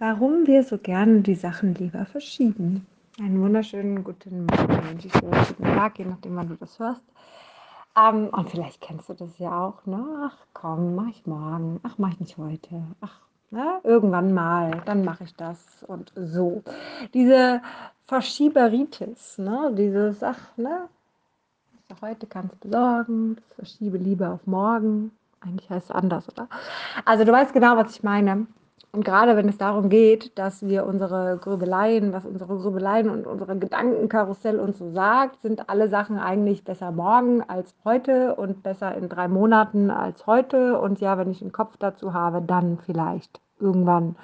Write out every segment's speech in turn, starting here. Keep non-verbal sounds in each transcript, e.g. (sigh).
warum wir so gerne die Sachen lieber verschieben. Einen wunderschönen guten Morgen guten Tag, je nachdem, wann du das hörst. Ähm, und vielleicht kennst du das ja auch, ne? Ach komm, mach ich morgen. Ach, mach ich nicht heute. Ach, ne? irgendwann mal, dann mache ich das und so. Diese Verschieberitis, ne? Dieses, ach, ne? Heute kannst du besorgen, verschiebe lieber auf morgen. Eigentlich heißt es anders, oder? Also du weißt genau, was ich meine. Und gerade wenn es darum geht, dass wir unsere Grübeleien, was unsere Grübeleien und unsere Gedankenkarussell uns so sagt, sind alle Sachen eigentlich besser morgen als heute und besser in drei Monaten als heute. Und ja, wenn ich einen Kopf dazu habe, dann vielleicht irgendwann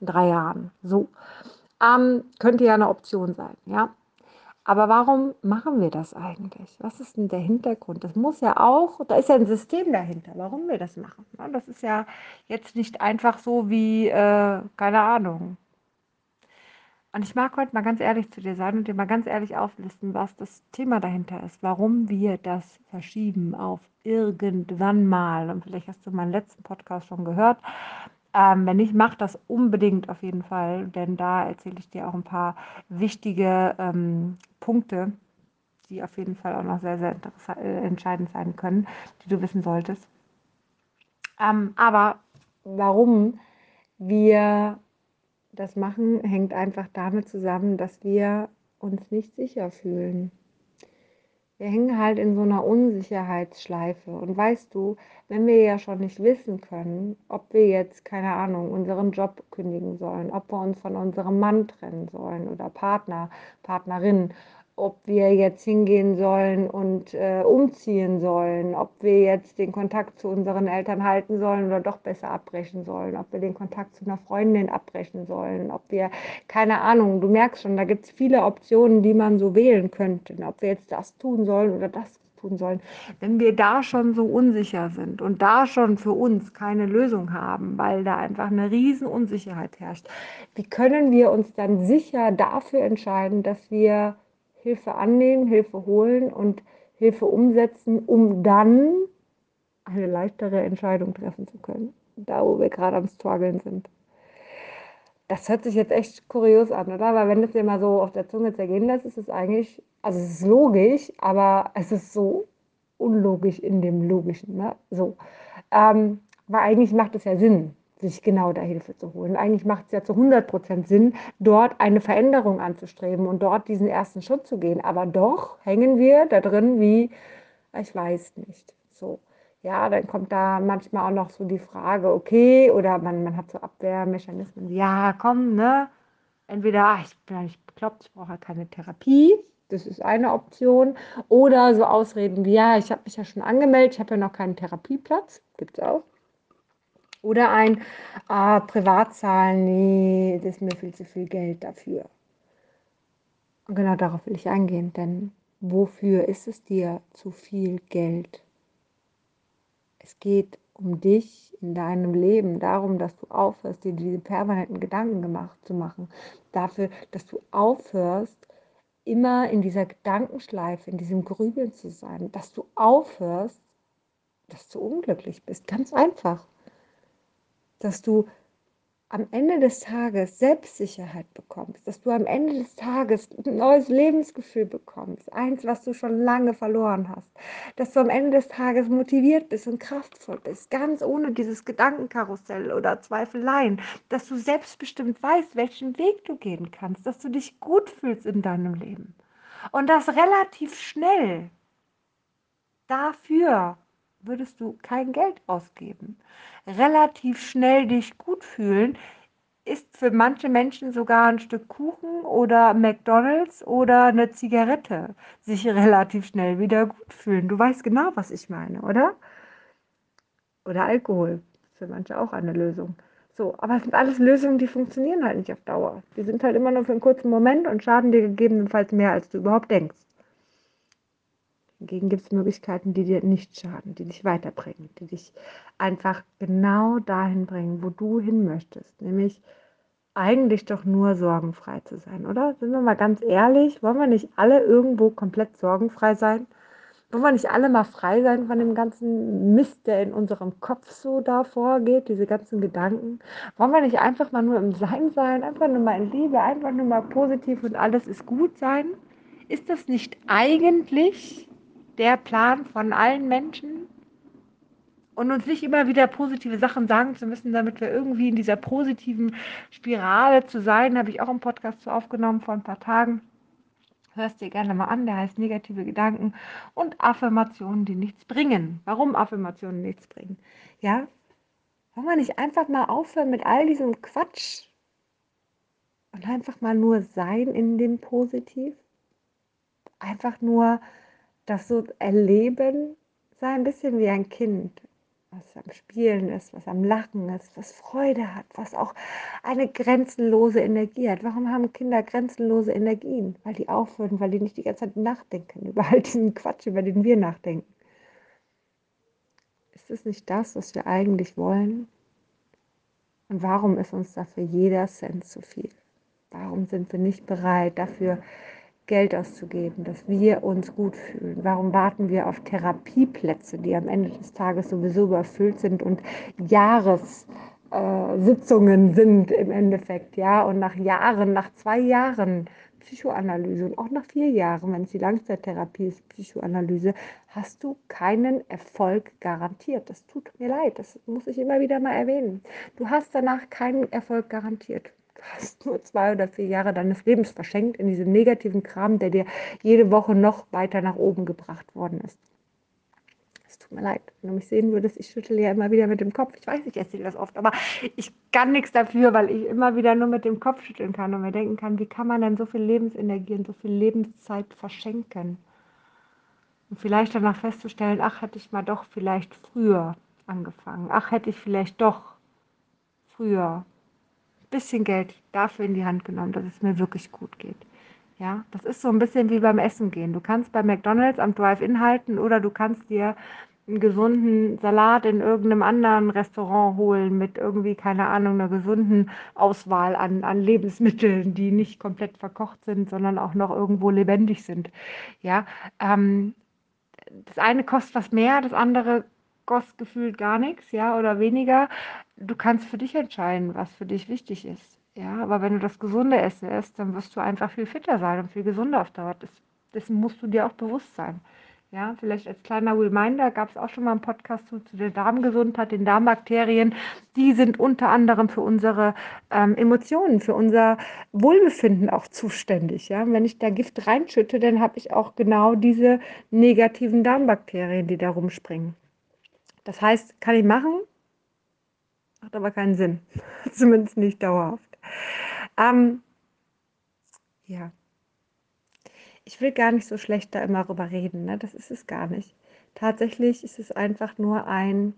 in drei Jahren. So. Ähm, könnte ja eine Option sein, ja. Aber warum machen wir das eigentlich? Was ist denn der Hintergrund? Das muss ja auch, da ist ja ein System dahinter, warum wir das machen. Das ist ja jetzt nicht einfach so wie, äh, keine Ahnung. Und ich mag heute mal ganz ehrlich zu dir sein und dir mal ganz ehrlich auflisten, was das Thema dahinter ist, warum wir das verschieben auf irgendwann mal. Und vielleicht hast du meinen letzten Podcast schon gehört. Ähm, wenn nicht, mach das unbedingt auf jeden Fall, denn da erzähle ich dir auch ein paar wichtige ähm, Punkte, die auf jeden Fall auch noch sehr, sehr äh, entscheidend sein können, die du wissen solltest. Ähm, aber warum wir das machen, hängt einfach damit zusammen, dass wir uns nicht sicher fühlen wir hängen halt in so einer Unsicherheitsschleife. Und weißt du, wenn wir ja schon nicht wissen können, ob wir jetzt, keine Ahnung, unseren Job kündigen sollen, ob wir uns von unserem Mann trennen sollen oder Partner, Partnerin, ob wir jetzt hingehen sollen und äh, umziehen sollen, ob wir jetzt den Kontakt zu unseren Eltern halten sollen oder doch besser abbrechen sollen, ob wir den Kontakt zu einer Freundin abbrechen sollen, ob wir, keine Ahnung, du merkst schon, da gibt es viele Optionen, die man so wählen könnte, ob wir jetzt das tun sollen oder das tun sollen. Wenn wir da schon so unsicher sind und da schon für uns keine Lösung haben, weil da einfach eine riesen Unsicherheit herrscht, wie können wir uns dann sicher dafür entscheiden, dass wir Hilfe annehmen, Hilfe holen und Hilfe umsetzen, um dann eine leichtere Entscheidung treffen zu können, da wo wir gerade am Struggeln sind. Das hört sich jetzt echt kurios an, oder? Weil wenn es dir mal so auf der Zunge zergehen lässt, ist es eigentlich, also es ist logisch, aber es ist so unlogisch in dem Logischen. Ne? So. Ähm, weil eigentlich macht es ja Sinn sich genau da Hilfe zu holen. Eigentlich macht es ja zu 100 Prozent Sinn, dort eine Veränderung anzustreben und dort diesen ersten Schritt zu gehen. Aber doch hängen wir da drin wie, ich weiß nicht. So. Ja, dann kommt da manchmal auch noch so die Frage, okay, oder man, man hat so Abwehrmechanismen, ja, komm, ne? Entweder, ach, ich bin nicht bekloppt, ich brauche ja keine Therapie, das ist eine Option. Oder so Ausreden wie, ja, ich habe mich ja schon angemeldet, ich habe ja noch keinen Therapieplatz, gibt es auch. Oder ein ah, Privatzahlen, nee, das ist mir viel zu viel Geld dafür. Und genau darauf will ich eingehen, denn wofür ist es dir zu viel Geld? Es geht um dich in deinem Leben, darum, dass du aufhörst, dir diese permanenten Gedanken gemacht zu machen. Dafür, dass du aufhörst, immer in dieser Gedankenschleife, in diesem Grübeln zu sein, dass du aufhörst, dass du unglücklich bist. Ganz einfach dass du am Ende des Tages Selbstsicherheit bekommst, dass du am Ende des Tages ein neues Lebensgefühl bekommst, eins, was du schon lange verloren hast, dass du am Ende des Tages motiviert bist und kraftvoll bist, ganz ohne dieses Gedankenkarussell oder Zweifeleien, dass du selbstbestimmt weißt, welchen Weg du gehen kannst, dass du dich gut fühlst in deinem Leben und das relativ schnell. Dafür würdest du kein Geld ausgeben relativ schnell dich gut fühlen, ist für manche Menschen sogar ein Stück Kuchen oder McDonald's oder eine Zigarette sich relativ schnell wieder gut fühlen. Du weißt genau, was ich meine, oder? Oder Alkohol. Für manche auch eine Lösung. So, aber es sind alles Lösungen, die funktionieren halt nicht auf Dauer. Die sind halt immer nur für einen kurzen Moment und schaden dir gegebenenfalls mehr, als du überhaupt denkst. Hingegen gibt es Möglichkeiten, die dir nicht schaden, die dich weiterbringen, die dich einfach genau dahin bringen, wo du hin möchtest. Nämlich eigentlich doch nur sorgenfrei zu sein, oder? Sind wir mal ganz ehrlich, wollen wir nicht alle irgendwo komplett sorgenfrei sein? Wollen wir nicht alle mal frei sein von dem ganzen Mist, der in unserem Kopf so da vorgeht, diese ganzen Gedanken? Wollen wir nicht einfach mal nur im Sein sein, einfach nur mal in Liebe, einfach nur mal positiv und alles ist gut sein? Ist das nicht eigentlich der Plan von allen Menschen? Und uns nicht immer wieder positive Sachen sagen zu müssen, damit wir irgendwie in dieser positiven Spirale zu sein, habe ich auch einen Podcast zu aufgenommen vor ein paar Tagen hörst dir gerne mal an, der heißt negative Gedanken und Affirmationen, die nichts bringen. Warum Affirmationen nichts bringen? Ja, wollen wir nicht einfach mal aufhören mit all diesem Quatsch und einfach mal nur sein in dem Positiv? Einfach nur das so erleben, sei ein bisschen wie ein Kind was am Spielen ist, was am Lachen ist, was Freude hat, was auch eine grenzenlose Energie hat. Warum haben Kinder grenzenlose Energien? Weil die aufhören, weil die nicht die ganze Zeit nachdenken (laughs) über all diesen Quatsch, über den wir nachdenken. Ist es nicht das, was wir eigentlich wollen? Und warum ist uns dafür jeder Cent zu viel? Warum sind wir nicht bereit, dafür Geld auszugeben, dass wir uns gut fühlen? Warum warten wir auf Therapieplätze, die am Ende des Tages sowieso überfüllt sind und Jahressitzungen äh, sind im Endeffekt, ja? Und nach Jahren, nach zwei Jahren Psychoanalyse und auch nach vier Jahren, wenn es die Langzeittherapie ist, Psychoanalyse, hast du keinen Erfolg garantiert. Das tut mir leid, das muss ich immer wieder mal erwähnen. Du hast danach keinen Erfolg garantiert hast nur zwei oder vier Jahre deines Lebens verschenkt in diesem negativen Kram, der dir jede Woche noch weiter nach oben gebracht worden ist. Es tut mir leid, wenn du mich sehen würdest, ich schüttle ja immer wieder mit dem Kopf. Ich weiß, ich erzähle das oft, aber ich kann nichts dafür, weil ich immer wieder nur mit dem Kopf schütteln kann und mir denken kann, wie kann man denn so viel Lebensenergie und so viel Lebenszeit verschenken? Und vielleicht danach festzustellen, ach, hätte ich mal doch vielleicht früher angefangen. Ach, hätte ich vielleicht doch früher bisschen Geld dafür in die Hand genommen, dass es mir wirklich gut geht. Ja, das ist so ein bisschen wie beim Essen gehen. Du kannst bei McDonald's am Drive-In halten oder du kannst dir einen gesunden Salat in irgendeinem anderen Restaurant holen mit irgendwie, keine Ahnung, einer gesunden Auswahl an, an Lebensmitteln, die nicht komplett verkocht sind, sondern auch noch irgendwo lebendig sind. Ja, ähm, das eine kostet was mehr, das andere kostet gefühlt gar nichts, ja, oder weniger. Du kannst für dich entscheiden, was für dich wichtig ist. Ja, aber wenn du das gesunde Essen isst, dann wirst du einfach viel fitter sein und viel gesunder auf Dauer. Das, dessen musst du dir auch bewusst sein. Ja, vielleicht als kleiner Reminder gab es auch schon mal einen Podcast zu, zu der Darmgesundheit, den Darmbakterien. Die sind unter anderem für unsere ähm, Emotionen, für unser Wohlbefinden auch zuständig. Ja, wenn ich da Gift reinschütte, dann habe ich auch genau diese negativen Darmbakterien, die da rumspringen. Das heißt, kann ich machen, macht aber keinen Sinn. (laughs) Zumindest nicht dauerhaft. Ähm, ja. Ich will gar nicht so schlecht da immer drüber reden. Ne? Das ist es gar nicht. Tatsächlich ist es einfach nur ein,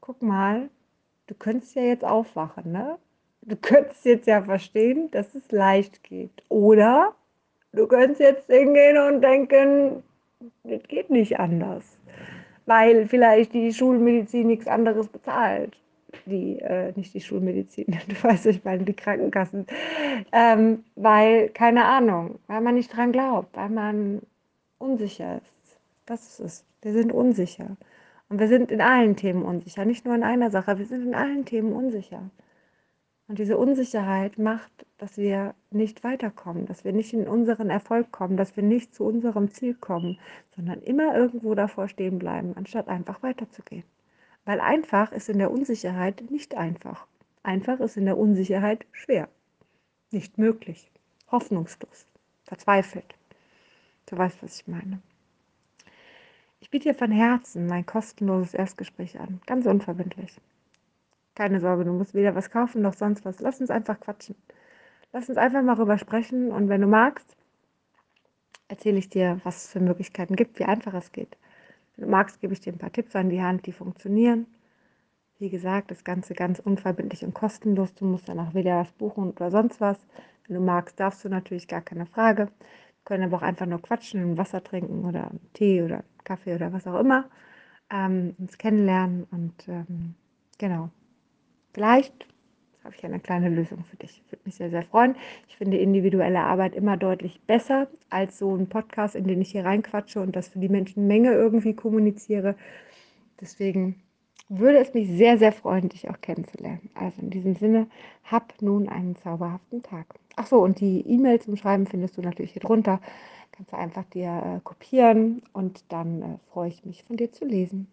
guck mal, du könntest ja jetzt aufwachen. Ne? Du könntest jetzt ja verstehen, dass es leicht geht. Oder du könntest jetzt hingehen und denken, das geht nicht anders weil vielleicht die Schulmedizin nichts anderes bezahlt. Die, äh, nicht die Schulmedizin, (laughs) du weißt, ich meine die Krankenkassen. Ähm, weil, keine Ahnung, weil man nicht dran glaubt, weil man unsicher ist. Das ist es. Wir sind unsicher. Und wir sind in allen Themen unsicher, nicht nur in einer Sache, wir sind in allen Themen unsicher. Und diese Unsicherheit macht, dass wir nicht weiterkommen, dass wir nicht in unseren Erfolg kommen, dass wir nicht zu unserem Ziel kommen, sondern immer irgendwo davor stehen bleiben, anstatt einfach weiterzugehen. Weil einfach ist in der Unsicherheit nicht einfach. Einfach ist in der Unsicherheit schwer, nicht möglich, hoffnungslos, verzweifelt. Du weißt, was ich meine. Ich biete dir von Herzen mein kostenloses Erstgespräch an, ganz unverbindlich. Keine Sorge, du musst weder was kaufen noch sonst was. Lass uns einfach quatschen. Lass uns einfach mal darüber sprechen und wenn du magst, erzähle ich dir, was es für Möglichkeiten gibt, wie einfach es geht. Wenn du magst, gebe ich dir ein paar Tipps an die Hand, die funktionieren. Wie gesagt, das Ganze ganz unverbindlich und kostenlos. Du musst danach weder was buchen oder sonst was. Wenn du magst, darfst du natürlich gar keine Frage. Wir können aber auch einfach nur quatschen, und Wasser trinken oder Tee oder Kaffee oder was auch immer. Ähm, uns kennenlernen und ähm, genau. Vielleicht habe ich eine kleine Lösung für dich. Würde mich sehr, sehr freuen. Ich finde individuelle Arbeit immer deutlich besser als so ein Podcast, in den ich hier reinquatsche und das für die Menschenmenge irgendwie kommuniziere. Deswegen würde es mich sehr, sehr freuen, dich auch kennenzulernen. Also in diesem Sinne, hab nun einen zauberhaften Tag. Ach so, und die E-Mail zum Schreiben findest du natürlich hier drunter. Kannst du einfach dir äh, kopieren und dann äh, freue ich mich von dir zu lesen.